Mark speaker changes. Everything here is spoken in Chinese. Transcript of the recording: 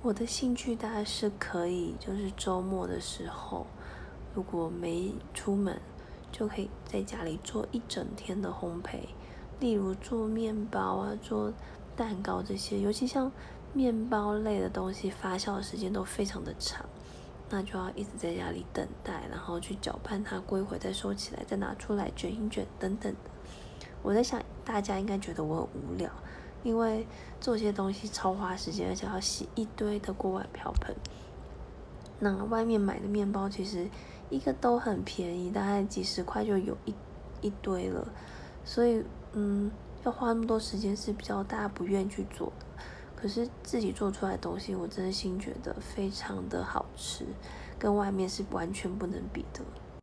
Speaker 1: 我的兴趣大概是可以，就是周末的时候，如果没出门，就可以在家里做一整天的烘焙，例如做面包啊，做蛋糕这些，尤其像面包类的东西，发酵的时间都非常的长，那就要一直在家里等待，然后去搅拌它，过一会再收起来，再拿出来卷一卷等等的。我在想，大家应该觉得我很无聊。因为做些东西超花时间，而且要洗一堆的锅碗瓢盆。那外面买的面包其实一个都很便宜，大概几十块就有一一堆了。所以，嗯，要花那么多时间是比较大家不愿意去做的。可是自己做出来的东西，我真心觉得非常的好吃，跟外面是完全不能比的。